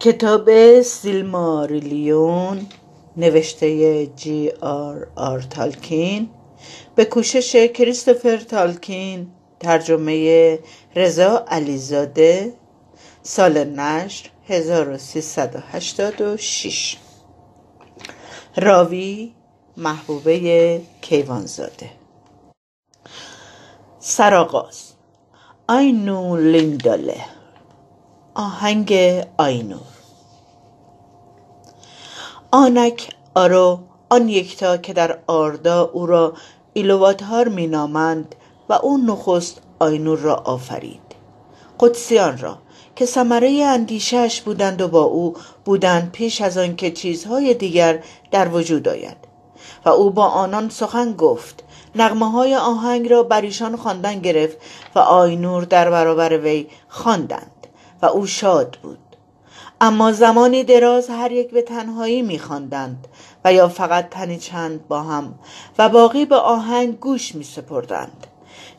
کتاب سیلماریلیون نوشته جی آر آر تالکین به کوشش کریستوفر تالکین ترجمه رضا علیزاده سال نشر 1386 راوی محبوبه کیوانزاده. سراغاز آینو لینداله آهنگ آینور آنک آرو آن یکتا که در آردا او را ایلواتار مینامند و او نخست آینور را آفرید. قدسیان را که ثمره اندیشهش بودند و با او بودند پیش از آنکه چیزهای دیگر در وجود آید. و او با آنان سخن گفت. نغمه های آهنگ را بر ایشان خواندن گرفت و آینور در برابر وی خواندند. و او شاد بود. اما زمانی دراز هر یک به تنهایی میخواندند و یا فقط تنی چند با هم و باقی به آهنگ گوش می سپردند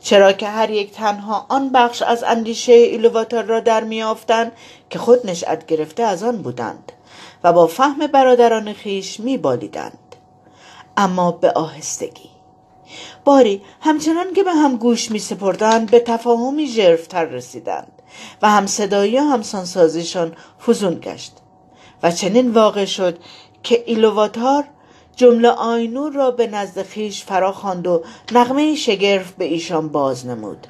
چرا که هر یک تنها آن بخش از اندیشه ایلوواتار را در میافتند که خود نشأت گرفته از آن بودند و با فهم برادران خیش میبالیدند. اما به آهستگی. باری همچنان که به هم گوش می سپردند به تفاهمی ژرفتر رسیدند. و هم صدایی و همسانسازیشان فزون گشت و چنین واقع شد که ایلوواتار جمله آینور را به نزد خیش فرا خواند و نغمه شگرف به ایشان باز نمود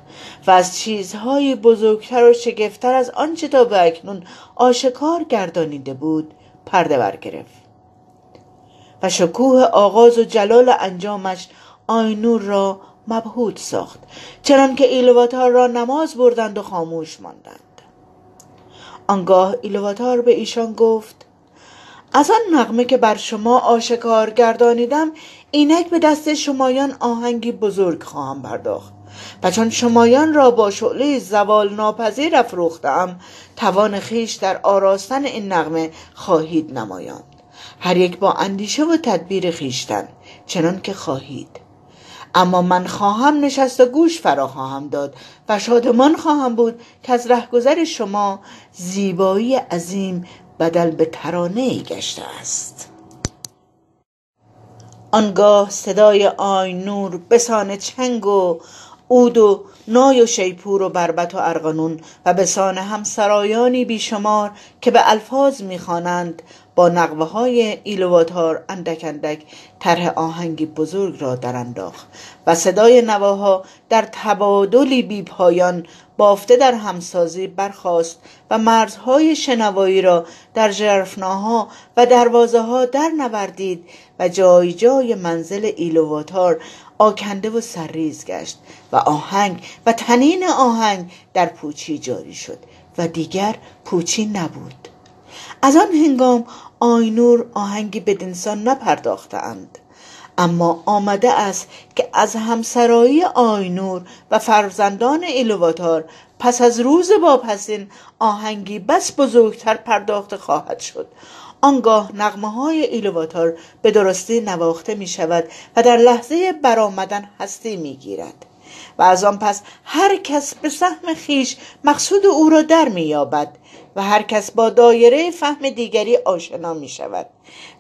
و از چیزهای بزرگتر و شگفتتر از آنچه تا به اکنون آشکار گردانیده بود پرده برگرفت و شکوه آغاز و جلال انجامش آینور را مبهوت ساخت چنان که ایلواتار را نماز بردند و خاموش ماندند. آنگاه ایلواتار به ایشان گفت از آن نغمه که بر شما آشکار گردانیدم اینک به دست شمایان آهنگی بزرگ خواهم پرداخت. و چون شمایان را با شعله زوال ناپذیر افروختم توان خیش در آراستن این نغمه خواهید نمایاند. هر یک با اندیشه و تدبیر خیشتن چنان که خواهید. اما من خواهم نشست و گوش فرا خواهم داد و شادمان خواهم بود که از رهگذر شما زیبایی عظیم بدل به ترانه گشته است. آنگاه صدای آی نور بسان چنگ و عود و نای و شیپور و بربت و ارغنون و بسان همسرایانی بیشمار که به الفاظ می‌خوانند با نقوه های ایلواتار اندک اندک طرح آهنگی بزرگ را در انداخت و صدای نواها در تبادلی بی پایان بافته در همسازی برخاست و مرزهای شنوایی را در جرفناها و دروازه ها در نوردید و جای جای منزل ایلواتار آکنده و سرریز گشت و آهنگ و تنین آهنگ در پوچی جاری شد و دیگر پوچی نبود. از آن هنگام آینور آهنگی به دنسان نپرداختند. اما آمده است که از همسرایی آینور و فرزندان ایلواتار پس از روز واپسین آهنگی بس بزرگتر پرداخته خواهد شد. آنگاه نغمه های ایلواتار به درستی نواخته می شود و در لحظه برآمدن هستی می گیرد و از آن پس هر کس به سهم خیش مقصود او را در می یابد و هر کس با دایره فهم دیگری آشنا می شود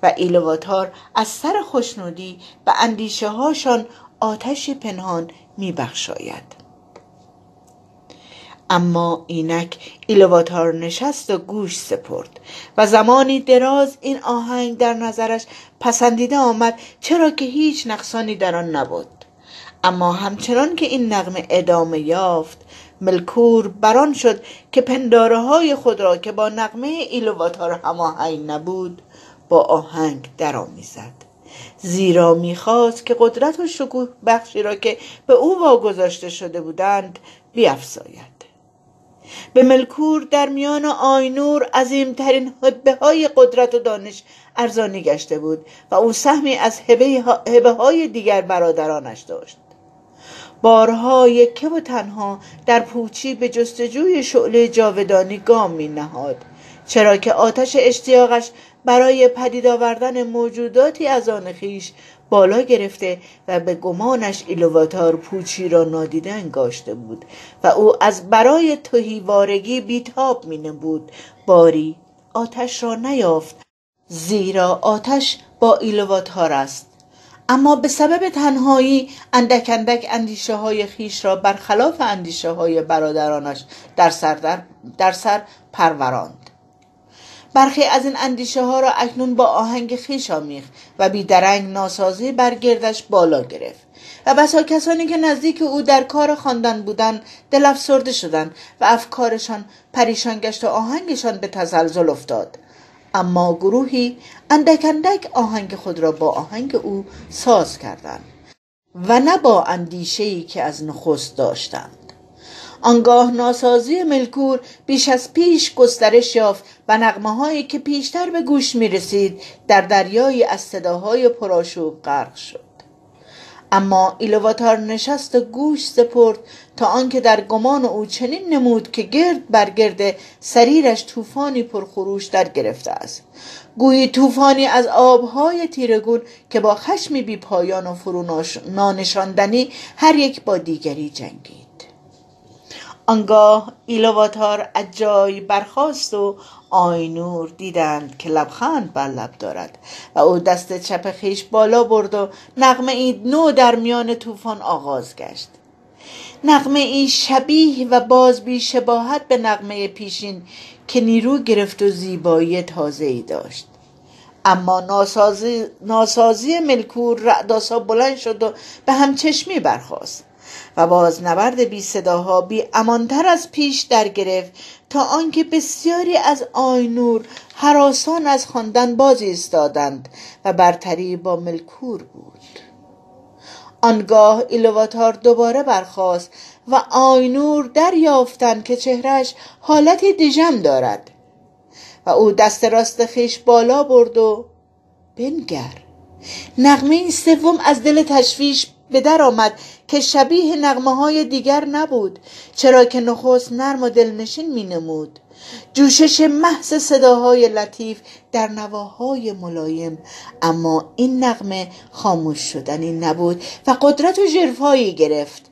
و ایلواتار از سر خوشنودی و اندیشه هاشان آتش پنهان می بخشاید. اما اینک ایلواتار نشست و گوش سپرد و زمانی دراز این آهنگ در نظرش پسندیده آمد چرا که هیچ نقصانی در آن نبود اما همچنان که این نغمه ادامه یافت ملکور بران شد که پنداره های خود را که با نغمه ایلواتار هماهنگ نبود با آهنگ درآمیزد. زیرا می‌خواست که قدرت و شکوه بخشی را که به او واگذاشته شده بودند بیافزاید به ملکور در میان آینور عظیمترین حبه های قدرت و دانش ارزانی گشته بود و او سهمی از هبه های دیگر برادرانش داشت. بارها یکه و تنها در پوچی به جستجوی شعله جاودانی گام می نهاد چرا که آتش اشتیاقش برای پدید آوردن موجوداتی از آن خیش بالا گرفته و به گمانش ایلواتار پوچی را نادیده انگاشته بود و او از برای تهیوارگی بیتاب می بود باری آتش را نیافت زیرا آتش با ایلواتار است. اما به سبب تنهایی اندک اندک اندیشه های خویش را برخلاف اندیشه های برادرانش در سر, در, در سر پروراند. برخی از این اندیشه ها را اکنون با آهنگ خیش آمیخت و بیدرنگ ناسازی برگردش بالا گرفت. و بسا کسانی که نزدیک او در کار خواندن بودند دل افسرده شدند و افکارشان پریشان گشت و آهنگشان به تزلزل افتاد. اما گروهی اندک اندک آهنگ خود را با آهنگ او ساز کردند و نه با اندیشه‌ای که از نخست داشتند. آنگاه ناسازی ملکور بیش از پیش گسترش یافت و نغمه هایی که پیشتر به گوش می رسید در دریایی از صداهای پرآشوب غرق شد. اما ایلواتار نشست گوش سپرد تا آنکه در گمان او چنین نمود که گرد بر گرد سریرش طوفانی پرخروش در گرفته است. گویی طوفانی از آبهای تیرگون که با خشمی بی پایان و فرو نانشاندنی هر یک با دیگری جنگید. آنگاه ایلواتار از جای برخاست و آینور دیدند که لبخند بر لب دارد و او دست چپ خیش بالا برد و نغمه ای نو در میان طوفان آغاز گشت. نغمه ای شبیه و باز بی شباهت به نغمه پیشین که نیرو گرفت و زیبایی تازه ای داشت. اما ناسازی, ناسازی ملکور رعداسا بلند شد و به همچشمی برخاست. و باز نبرد بی صداها بی امانتر از پیش در گرفت تا آنکه بسیاری از آینور حراسان از خواندن باز ایستادند و برتری با ملکور بود. آنگاه ایلواتار دوباره برخاست و آینور دریافتند که چهرش حالت دژم دارد و او دست راست خیش بالا برد و بنگر. نغمه سوم از دل تشویش به در آمد که شبیه نغمه های دیگر نبود چرا که نخست نرم و دلنشین می نمود جوشش محض صداهای لطیف در نواهای ملایم اما این نغمه خاموش شدنی نبود و قدرت و جرفایی گرفت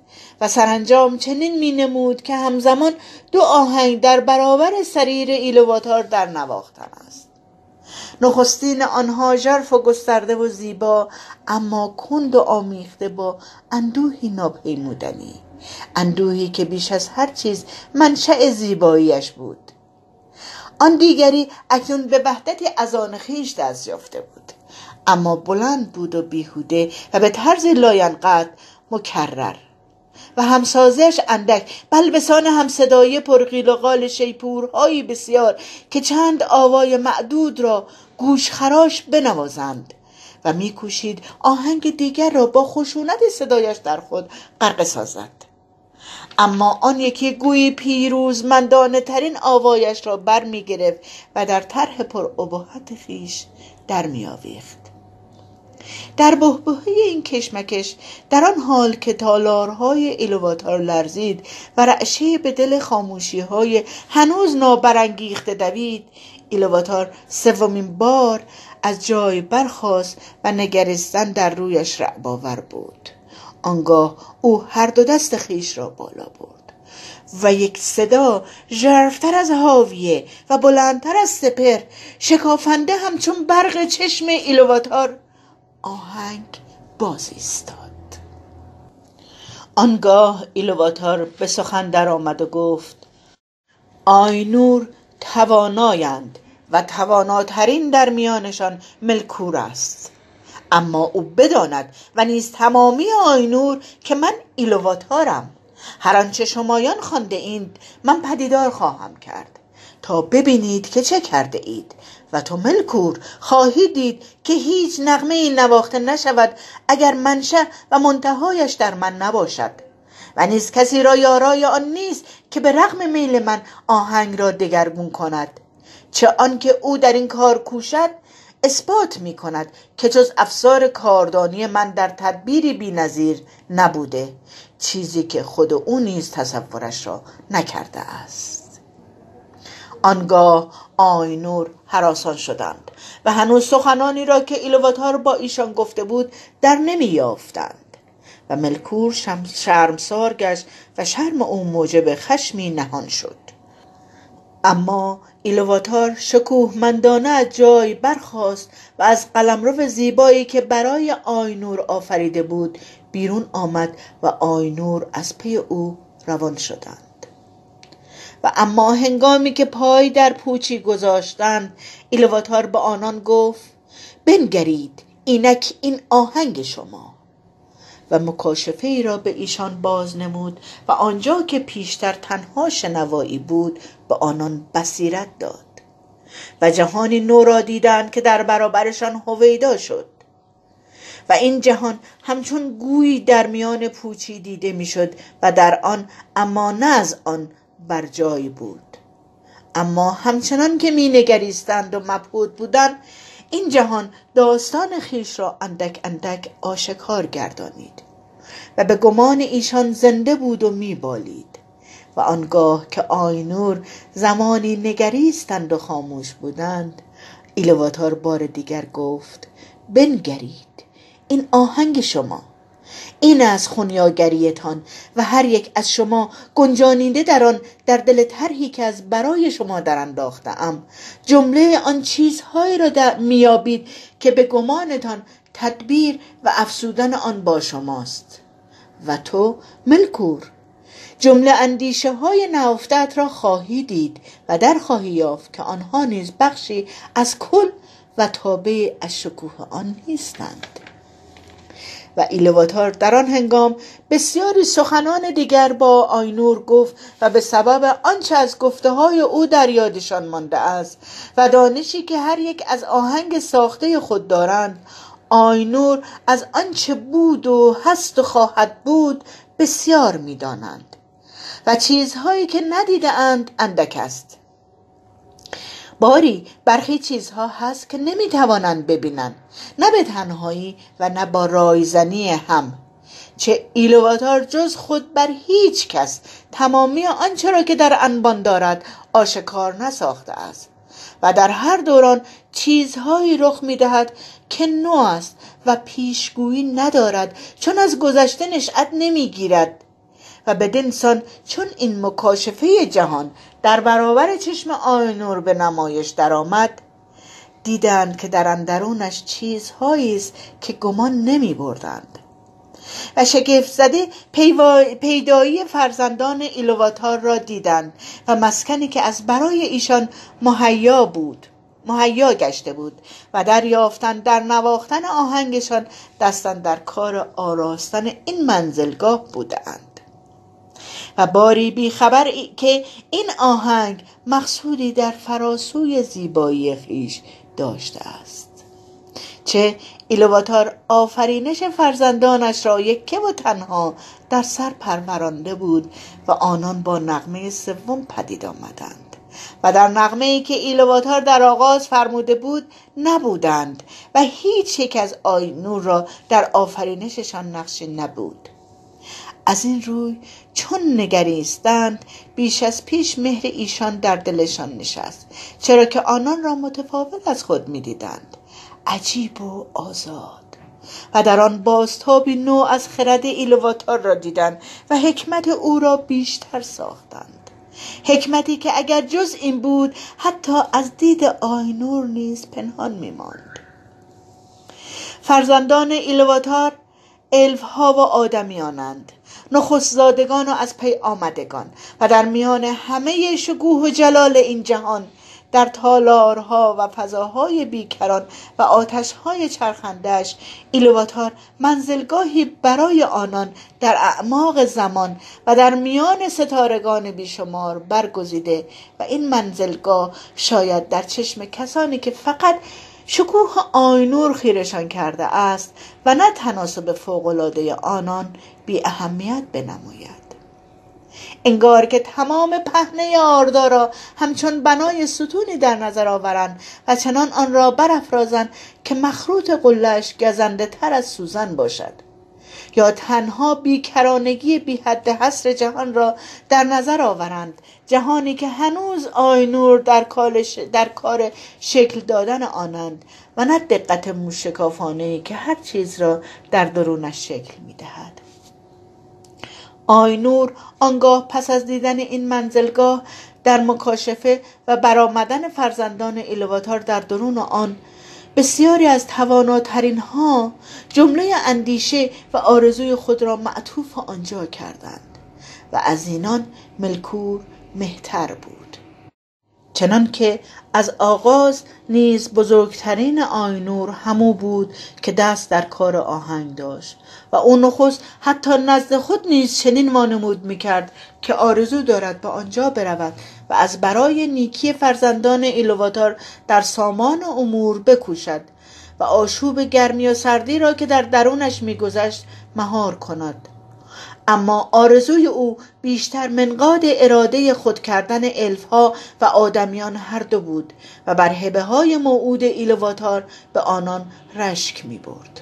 و سرانجام چنین می نمود که همزمان دو آهنگ در برابر سریر ایلواتار در نواختن است. نخستین آنها ژرف و گسترده و زیبا اما کند و آمیخته با اندوهی ناپیمودنی. اندوهی که بیش از هر چیز منشأ زیباییش بود. آن دیگری اکنون به وحدتی از آن خیش دست یافته بود. اما بلند بود و بیهوده و به طرز لاینقدر مکرر. همسازش اندک. بل بسان هم صدای پرقیل و قال شیپورهایی بسیار که چند آوای معدود را گوش خراش بنوازند. و میکوشید آهنگ دیگر را با خشونت صدایش در خود غرق سازد. اما آن یکی گویی پیروز مندانه ترین آوایش را بر می گرفت و در طرح پر ابهت خیش در می آویخت. در بهبهه این کشمکش در آن حال که تالارهای ایلواتار لرزید و رعشه به دل خاموشی های هنوز نابرانگیخته دوید ایلواتار سومین بار از جای برخاست و نگریستن در رویش رعباور بود. آنگاه او هر دو دست خیش را بالا برد و یک صدا ژرفتر از حاویه و بلندتر از سپر شکافنده همچون برق چشم ایلواتار آهنگ باز ایستاد. آنگاه ایلواتار به سخن درآمد و گفت آینور توانایند و تواناترین در میانشان ملکور است. اما او بداند و نیز تمامی آینور که من ایلواتارم هر آنچه شمایان خوانده اید من پدیدار خواهم کرد. تا ببینید که چه کرده اید. و تو ملکور خواهی دید که هیچ نغمه ای نواخته نشود اگر منشه و منتهایش در من نباشد. و نیز کسی را یارای آن نیست که به رغم میل من آهنگ را دگرگون کند. چه آنکه او در این کار کوشد اثبات می کند که جز افسار کاردانی من در تدبیری بینظیر نبوده چیزی که خود او نیز تصورش را نکرده است. آنگاه آینور حراسان شدند و هنوز سخنانی را که ایلواتار با ایشان گفته بود در نمی یافتند و ملکور شرمسار گشت و شرم او موجب خشمی نهان شد. اما ایلواتار شکوهمندانه از جای برخاست و از قلمرو زیبایی که برای آینور آفریده بود بیرون آمد و آینور از پی او روان شدند. و اما هنگامی که پای در پوچی گذاشتند ایلواتار به آنان گفت بنگرید اینک این آهنگ شما. و مکاشفه ای را به ایشان باز نمود و آنجا که پیشتر تنها شنوایی بود به آنان بصیرت داد. و جهانی نو را دیدند که در برابرشان هویدا شد. و این جهان همچون گویی در میان پوچی دیده می‌شد و در آن اما نه از آن بر جای بود. اما همچنان که می نگریستند و مبهود بودند این جهان داستان خیش را اندک اندک آشکار گردانید و به گمان ایشان زنده بود و میبالید و آنگاه که آینور زمانی نگریستند و خاموش بودند ایلواتار بار دیگر گفت بنگرید این آهنگ شما. این از خونیاگریتان و هر یک از شما گنجانیده در آن در دل طرحی که از برای شما در انداختم جمله آن چیزهایی را میابید که به گمانتان تدبیر و افسودن آن با شماست. و تو ملکور جمله اندیشه های نهفتت را خواهی دید و در خواهی یافت که آنها نیز بخشی از کل و تابع از شکوه آن نیستند. و ایلواتار در آن هنگام بسیاری سخنان دیگر با آینور گفت و به سبب آنچه از گفته های او در یادشان مانده است و دانشی که هر یک از آهنگ ساخته خود دارند آینور از آنچه بود و هست و خواهد بود بسیار می‌دانند و چیزهایی که ندیده اند اندک است. باری برخی چیزها هست که نمی‌توانند ببینند. نه به تنهایی و نه با رایزنی هم. چه ایلواتار جز خود بر هیچ کس تمامی آنچه را که در انبان دارد آشکار نساخته است. و در هر دوران چیزهایی رخ می‌دهد که نو است و پیشگویی ندارد چون از گذشته نشأت نمی‌گیرد. و به دنسان چون این مکاشفه جهان در برابر چشم آینور به نمایش درآمد. دیدند که در اندرونش چیزهایی است که گمان نمی بردند. و شگفت زده پیدایی فرزندان ایلواتار را دیدند و مسکنی که از برای ایشان مهیا بود مهیا گشته بود و دریافتن در نواختن آهنگشان دستن در کار آراستن این منزلگاه بودند. و باری بیخبر که این آهنگ مقصودی در فراسوی زیبایی خیش داشته است. چه ایلواتار آفرینش فرزندانش را یکه و تنها در سر پرورانده بود و آنان با نغمه سوم پدید آمدند. و در نغمه ای که ایلواتار در آغاز فرموده بود نبودند و هیچ یک از آینور را در آفرینششان نقشی نبود. از این روی چون نگریستند بیش از پیش مهر ایشان در دلشان نشست چرا که آنان را متفاوت از خود می‌دیدند. عجیب و آزاد. و در آن بازتابی نو از خرد ایلواتار را دیدند و حکمت او را بیشتر ساختند. حکمتی که اگر جز این بود حتی از دید آینور نیز پنهان میماند. فرزندان ایلواتار الفها و آدمیانند. نخستزادگان و از پی آمدگان و در میان همه شکوه و جلال این جهان در تالارها و فضاهای بیکران و آتشهای چرخندش ایلواتار منزلگاهی برای آنان در اعماق زمان و در میان ستارگان بیشمار برگزیده و این منزلگاه شاید در چشم کسانی که فقط شکوه آینور خیرشان کرده است و نه تناسب فوقالعاده آنان بی اهمیت بنماید. انگار که تمام پهنه آردا را همچون بنای ستونی در نظر آورند و چنان آن را برافرازند که مخروط قلش گزنده تر از سوزن باشد. یا تنها بیکرانگی بی حد حصر جهان را در نظر آورند جهانی که هنوز آینور در, در کار شکل دادن آنند و نه دقت موشکافانه که هر چیز را در درونش شکل می دهد. آینور آنگاه پس از دیدن این منزلگاه در مکاشفه و برآمدن فرزندان ایلواتار در درون آن بسیاری از تواناترین ها جمله اندیشه و آرزوی خود را معطوف آنجا کردند و از اینان ملکور مهتر بود. چنان که از آغاز نیز بزرگترین آینور همو بود که دست در کار آهنگ داشت و او نخست حتی نزد خود نیز چنین وانمود می‌کرد که آرزو دارد به آنجا برود و از برای نیکی فرزندان ایلواتار در سامان امور بکوشد و آشوب گرمی و سردی را که در درونش میگذشت مهار کند. اما آرزوی او بیشتر منقاد اراده خود کردن الفها و آدمیان هر دو بود و بر هبه های موعود ایلواتار به آنان رشک می برد.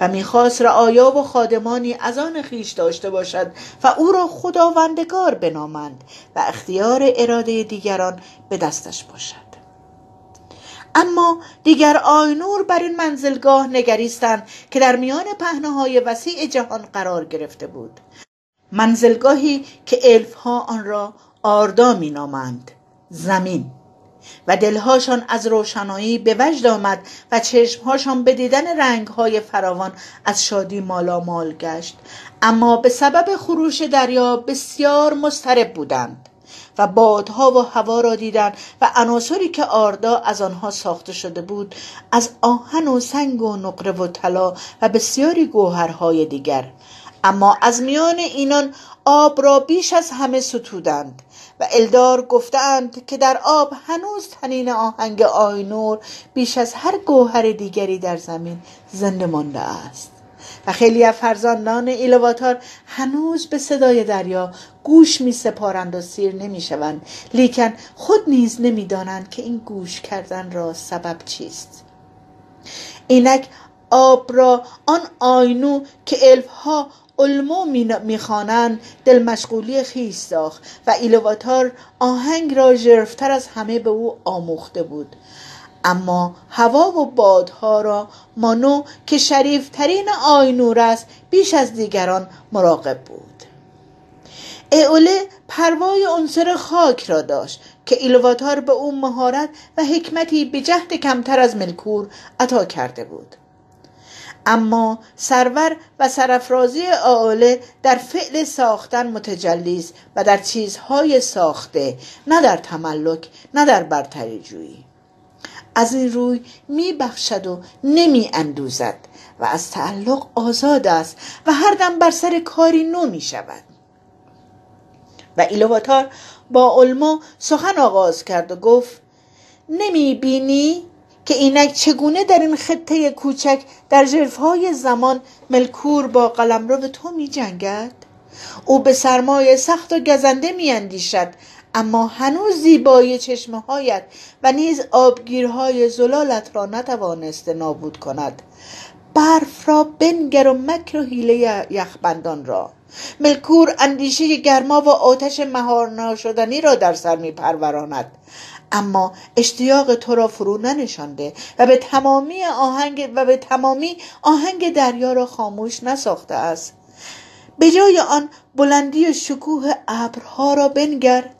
و می‌خواست رعایا و خادمانی از آن خیش داشته باشد و او را خداوندگار بنامند و اختیار اراده دیگران به دستش باشد اما دیگر آینور بر این منزلگاه نگریستند که در میان پهنه وسیع جهان قرار گرفته بود. منزلگاهی که الف ها آن را آردا می نامند زمین. و دلهاشان از روشنایی به وجد آمد و چشمهاشان به دیدن رنگهای فراوان از شادی مالامال گشت. اما به سبب خروش دریا بسیار مضطرب بودند. و بادها و هوا را دیدند و عناصری که آردا از آنها ساخته شده بود از آهن و سنگ و نقره و طلا و بسیاری گوهرهای دیگر. اما از میان اینان آب را بیش از همه ستودند و الدار گفتند که در آب هنوز تنین آهنگ آینور بیش از هر گوهر دیگری در زمین زنده مانده است. و خیلی از فرزندان ایلواتار هنوز به صدای دریا گوش می سپارند و سیر نمی شوند. لیکن خود نیز نمی دانند که این گوش کردن را سبب چیست. اینک آب را آن آینو که الفها علمو می‌خوانند دل مشغولی خیش ساخت و ایلواتار آهنگ را ژرفتر از همه به او آموخته بود. اما هوا و بادها را مانو که شریفترین آینور است بیش از دیگران مراقب بود. اوله پروای عنصر خاک را داشت که ایلواتار به او مهارت و حکمتی به جهد کمتر از ملکور عطا کرده بود. اما سرور و سرفرازی آله در فعل ساختن متجلیز و در چیزهای ساخته نه در تملک نه در برتری جویی. از این روی می بخشد و نمی اندوزد و از تعلق آزاد است و هر دم بر سر کاری نو می شود و ایلواتار با علما سخن آغاز کرد و گفت نمی بینی که اینک چگونه در این خطه کوچک در جرفهای زمان ملکور با قلمرو تو می جنگد؟ او به سرمایه سخت و گزنده می اندیشد اما هنوز زیبایی چشمه هایت و نیز آبگیرهای زلالت را نتوانسته نابود کند. برف را بنگر و مکر و حیله یخبندان را. ملکور اندیشه گرما و آتش مهار ناشدنی را در سر می پروراند اما اشتیاق تو را فرو ننشانده و به تمامی آهنگ و به تمامی آهنگ دریا را خاموش نساخته است. به جای آن بلندی و شکوه ابرها را بنگر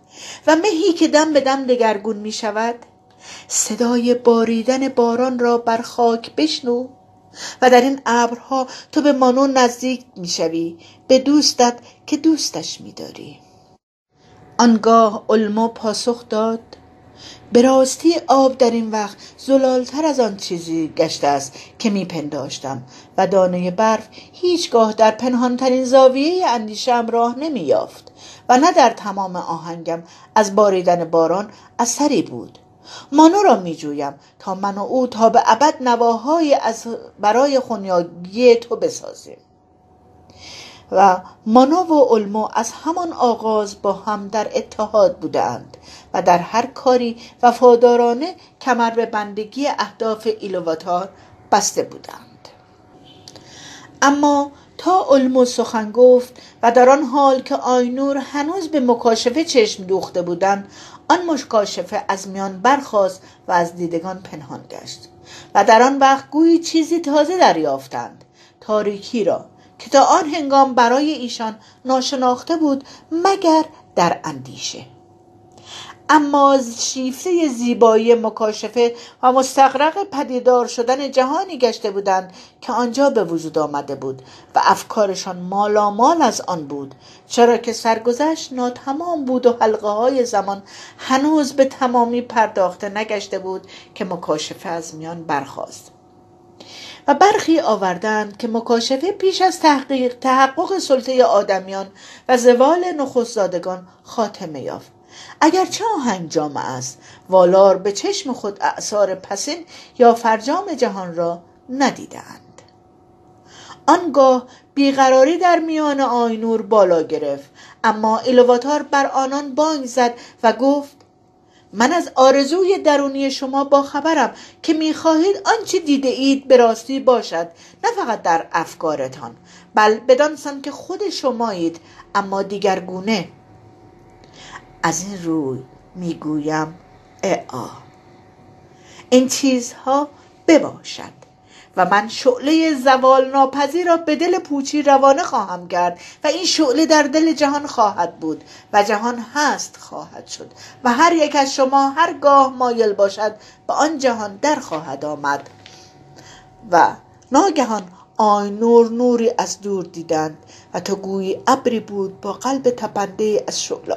و مهی که دم به دم دگرگون می شود. صدای باریدن باران را بر خاک بشنو و در این ابرها تو به مانو نزدیک می‌شوی به دوستت که دوستش میداری آنگاه علما پاسخ داد به راستی آب در این وقت زلالتر از آن چیزی گشته است که میپنداشتم و دانه برف هیچگاه در پنهانترین زاویه اندیشم راه نمییافت و نه در تمام آهنگم از باریدن باران اثری بود. مانو را می جویم تا من و او تا به ابد نواهای از برای خونیاگی تو بسازیم. و مانا و علمو از همان آغاز با هم در اتحاد بودند و در هر کاری وفادارانه کمر به بندگی اهداف ایلواتار بسته بودند. اما تا علمو سخن گفت و در آن حال که آینور هنوز به مکاشفه چشم دوخته بودند آن مکاشفه از میان برخاست و از دیدگان پنهان گشت و در آن وقت گویی چیزی تازه دریافتند تاریکی را که تا آن هنگام برای ایشان ناشناخته بود مگر در اندیشه. اما شیفته زیبایی مکاشفه و مستقرق پدیدار شدن جهانی گشته بودند که آنجا به وجود آمده بود و افکارشان مالامال از آن بود چرا که سرگذشت ناتمام بود و حلقه های زمان هنوز به تمامی پرداخته نگشته بود که مکاشفه از میان برخاست. برخی آوردند که مکاشفه پیش از تحقیق تحقق سلطه آدمیان و زوال نخستزادگان خاتمه یافت. اگرچه آهنگ جامع است والار به چشم خود اعثار پسین یا فرجام جهان را ندیدند آنگاه بیقراری در میان آینور بالا گرفت اما ایلواتار بر آنان بانگ زد و گفت من از آرزوی درونی شما با خبرم که می‌خواهید آنچه دیده اید به راستی باشد نه فقط در افکارتان بل بدانسان که خود شمایید اما دیگرگونه از این روی می‌گویم اعا این چیزها بباشد. و من شعله زوال ناپذیر را به دل پوچی روانه خواهم کرد و این شعله در دل جهان خواهد بود و جهان هست خواهد شد و هر یک از شما هرگاه مایل باشد به آن جهان در خواهد آمد. و ناگهان آینور نوری از دور دیدند و تا گویی ابری بود با قلب تپنده از شعله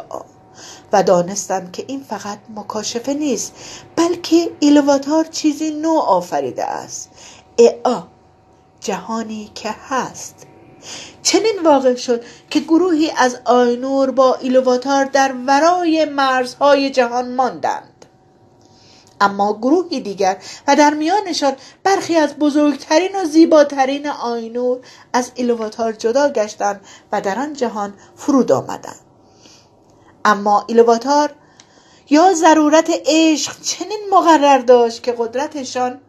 و دانستند که این فقط مکاشفه نیست بلکه ایلواتار چیزی نو آفریده است. اعا جهانی که هست. چنین واقع شد که گروهی از آینور با ایلواتار در ورای مرزهای جهان ماندند. اما گروهی دیگر و در میانشان برخی از بزرگترین و زیباترین آینور از ایلواتار جدا گشتند و در آن جهان فرود آمدند. اما ایلواتار یا ضرورت عشق چنین مقرر داشت که قدرتشان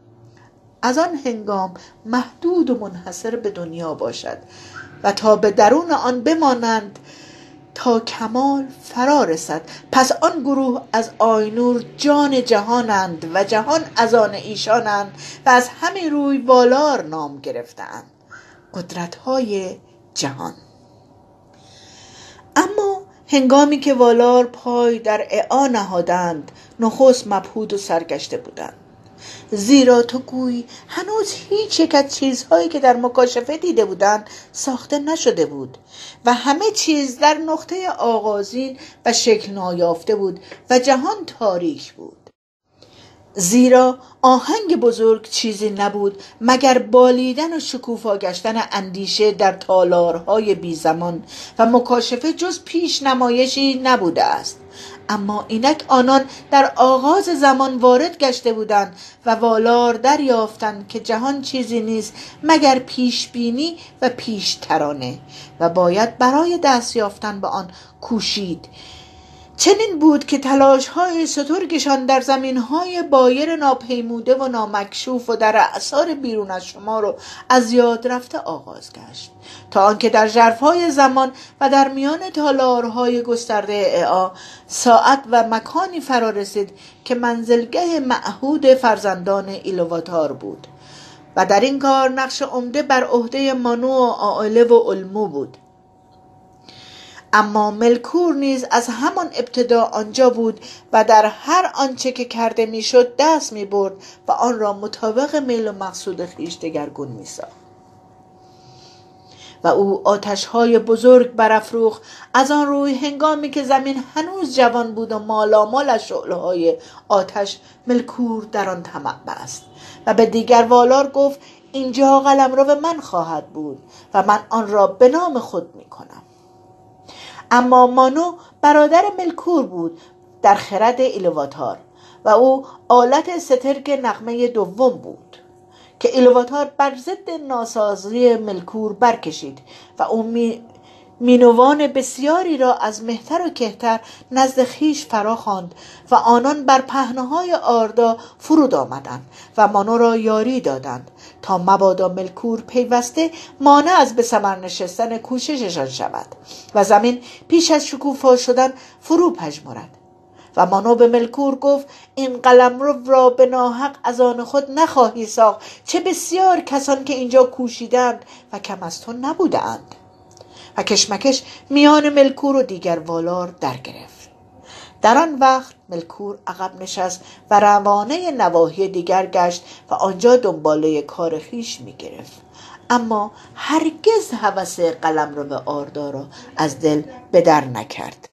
از آن هنگام محدود و منحصر به دنیا باشد و تا به درون آن بمانند تا کمال فرا رسد. پس آن گروه از آینور جان جهانند و جهان از آن ایشانند و از همین روی والار نام گرفتند قدرت های جهان. اما هنگامی که والار پای در اعا نهادند نخست مبهود و سرگشته بودند. زیرا تو گویی هنوز هیچ یک از چیزهایی که در مکاشفه دیده بودند ساخته نشده بود و همه چیز در نقطه آغازین و شکل نایافته بود و جهان تاریک بود. زیرا آهنگ بزرگ چیزی نبود مگر بالیدن و شکوفا گشتن اندیشه در تالارهای بی زمان و مکاشفه جز پیش نمایشی نبوده است. اما اینک آنان در آغاز زمان وارد گشته بودند و والار دریافتند که جهان چیزی نیست مگر پیش بینی و پیش ترانه و باید برای دست یافتن به آن کوشید. چنین بود که تلاش های سترگشان در زمین های بایر ناپیموده و نامکشوف و در اعثار بیرون از شما رو از یاد رفته آغاز گشت. تا آنکه در ژرفهای زمان و در میان تالارهای گسترده اعا ساعت و مکانی فرا رسید که منزلگه معهود فرزندان ایلواتار بود. و در این کار نقش عمده بر عهده مانو و آله و علمو بود. اما ملکور نیز از همان ابتدا آنجا بود و در هر آنچه که کرده می‌شد دست می برد و آن را مطابق میل و مقصود خویش دگرگون می و او آتش های بزرگ برافروخت. از آن روی هنگامی که زمین هنوز جوان بود و مالامال از شعله های آتش ملکور در آن طمع بست و به دیگر والار گفت اینجا قلم رو به من خواهد بود و من آن را به نام خود می کنم اما مانو برادر ملکور بود در خرد ایلواتار و او آلت سترگ نقمه دوم بود که ایلواتار بر ضد ناسازی ملکور برکشید و او مینوان بسیاری را از مهتر و کهتر نزد خیش فرا خواند و آنان بر پهنه آردا فرود آمدند و مانو را یاری دادند تا مبادا ملکور پیوسته مانع از به ثمر نشستن کوشششان شود و زمین پیش از شکوفا شدن فرو پژمرد و مانو به ملکور گفت این قلم رو را به ناحق از آن خود نخواهی ساخت چه بسیار کسان که اینجا کوشیدند و کم از تو نبودند و کشمکش میان ملکور و دیگر والار در گرفت. در آن وقت ملکور عقب نشست و روانه نواحی دیگر گشت و آنجا دنباله کار خیش می گرفت اما هرگز هوس قلم رو به آردا را از دل به در نکرد.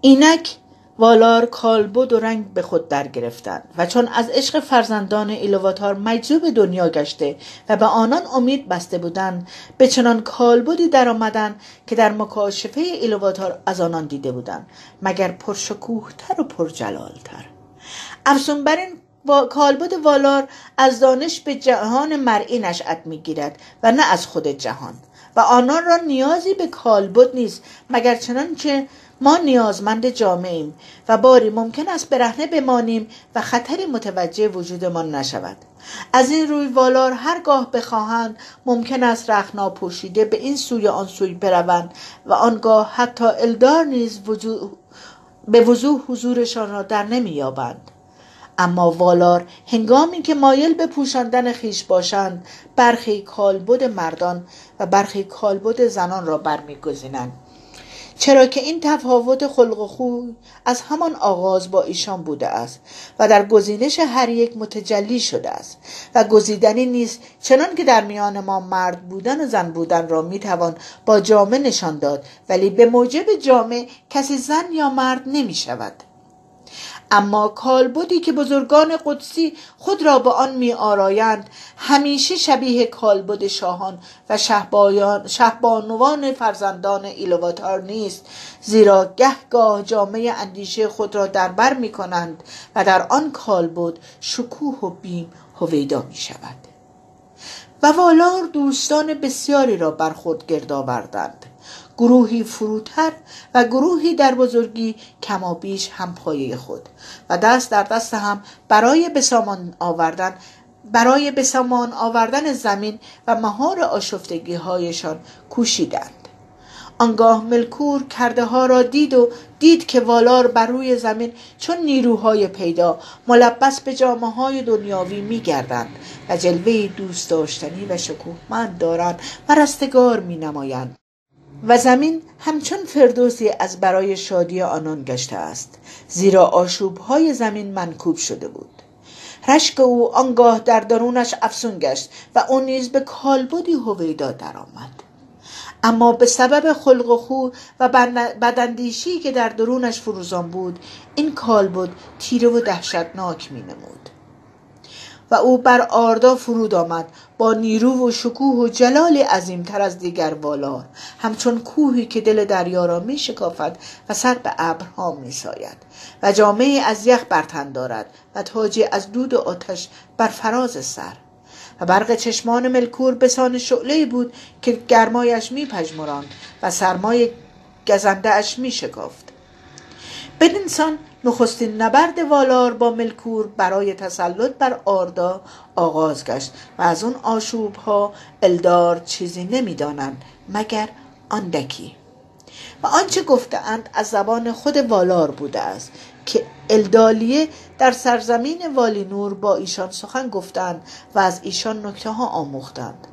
اینک والار کالبد و رنگ به خود در گرفتند و چون از عشق فرزندان ایلواتار مجذوب دنیا گشته و به آنان امید بسته بودند به چنان کالبدی در آمدن که در مکاشفه ایلواتار از آنان دیده بودند مگر پرشکوهتر و پرجلالتر. افزون بر این کالبد والار از دانش به جهان مرئی نشأت می‌گیرد و نه از خود جهان و آنان را نیازی به کالبد نیست مگر چنانچه ما نیازمند جامعیم و باری ممکن است برهنه بمانیم و خطری متوجه وجودمان نشود. از این روی والار هرگاه بخواهند ممکن است رخنا پوشیده به این سوی آن سوی بروند و آنگاه حتی الدار نیز به وضوح حضورشان را در نمییابند. اما والار هنگامی که مایل به پوشاندن خیش باشند برخی کالبد مردان و برخی کالبد زنان را برمیگزینند. چرا که این تفاوت خلق و خوی از همان آغاز با ایشان بوده است و در گزینش هر یک متجلی شده است و گزیدنی نیست چنان که در میان ما مرد بودن و زن بودن را می‌توان با جامعه نشان داد ولی به موجب جامعه کسی زن یا مرد نمی شود اما کالبدی که بزرگان قدسی خود را به آن می آرایند همیشه شبیه کالبد شاهان و شهبانوان فرزندان ایلواتار نیست زیرا گهگاه جامعه اندیشه خود را در بر می کنند و در آن کالبد شکوه و بیم هویدا می شود و والار دوستان بسیاری را بر خود گرد آوردند. گروهی فروتر و گروهی در بزرگی کمابیش هم پایه خود و دست در دست هم برای بسامان آوردن برای بسامان آوردن زمین و مهار آشفتگی هایشان کوشیدند. آنگاه ملکور کرده ها را دید و دید که والار بر روی زمین چون نیروهای پیدا ملبس به جامعه های دنیاوی می گردند و جلوه دوست داشتنی و شکوهمند دارند و رستگار می نمایند و زمین همچون فردوسی از برای شادی آنان گشته است زیرا آشوبهای زمین منکوب شده بود. رشک او آنگاه در درونش افسون گشت و او نیز به کالبدی هویدا درآمد. اما به سبب خلق و خو و بداندیشی که در درونش فروزان بود این کالبد تیره و دهشتناک نمود و او بر آردا فرود آمد. با نیرو و شکوه و جلال عظیمتر از دیگر والار همچون کوهی که دل دریا را می شکافد و سر به ابرها می ساید و جامعه از یخ برتن دارد و تاجی از دود و آتش بر فراز سر. و برق چشمان ملکور بسان شعله بود که گرمایش می پجمراند و سرمای گزنده اش می شکافت بدینسان نخستین نبرد والار با ملکور برای تسلط بر آردا آغاز گشت و از اون آشوب ها الدار چیزی نمی‌دانند مگر آندکی. و آنچه گفتهاند از زبان خود والار بوده است که الدالیه در سرزمین والینور با ایشان سخن گفتند و از ایشان نکته ها آموختند.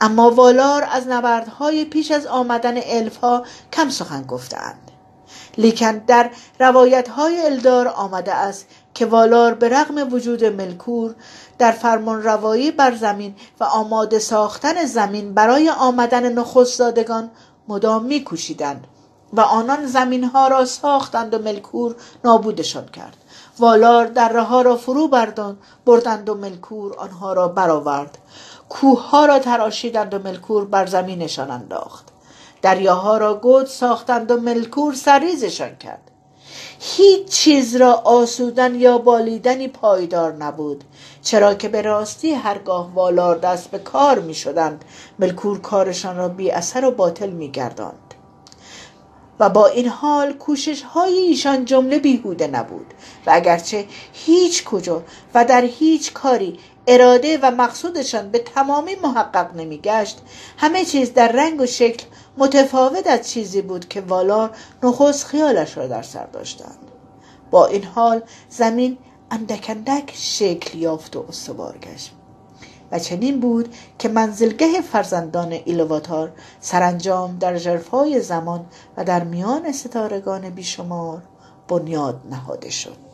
اما والار از نبردهای پیش از آمدن الفها کم سخن گفتند لیکن در روایت های الدار آمده است که والار به رغم وجود ملکور در فرمان روایی بر زمین و آماده ساختن زمین برای آمدن نخستزادگان مدام میکوشیدند و آنان زمین ها را ساختند و ملکور نابودشان کرد. والار دره ها را فرو بردان بردند و ملکور آنها را برآورد. کوه ها را تراشیدند و ملکور بر زمینشان انداخت. دریاها را گود ساختند و ملکور سریزشان کرد هیچ چیز را آسودن یا بالیدنی پایدار نبود چرا که به راستی هرگاه والار دست به کار می شدند ملکور کارشان را بی اثر و باطل می گرداند. و با این حال کوشش های ایشان جمله بیهوده نبود و اگرچه هیچ کجا و در هیچ کاری اراده و مقصودشان به تمامی محقق نمیگشت. همه چیز در رنگ و شکل متفاوت از چیزی بود که والار نخست خیالش را در سر داشتند. با این حال زمین اندک شکل یافت و استوار گشت. و چنین بود که منزلگه فرزندان ایلواتار سرانجام در جرفای زمان و در میان ستارگان بیشمار بنیاد نهاده شد.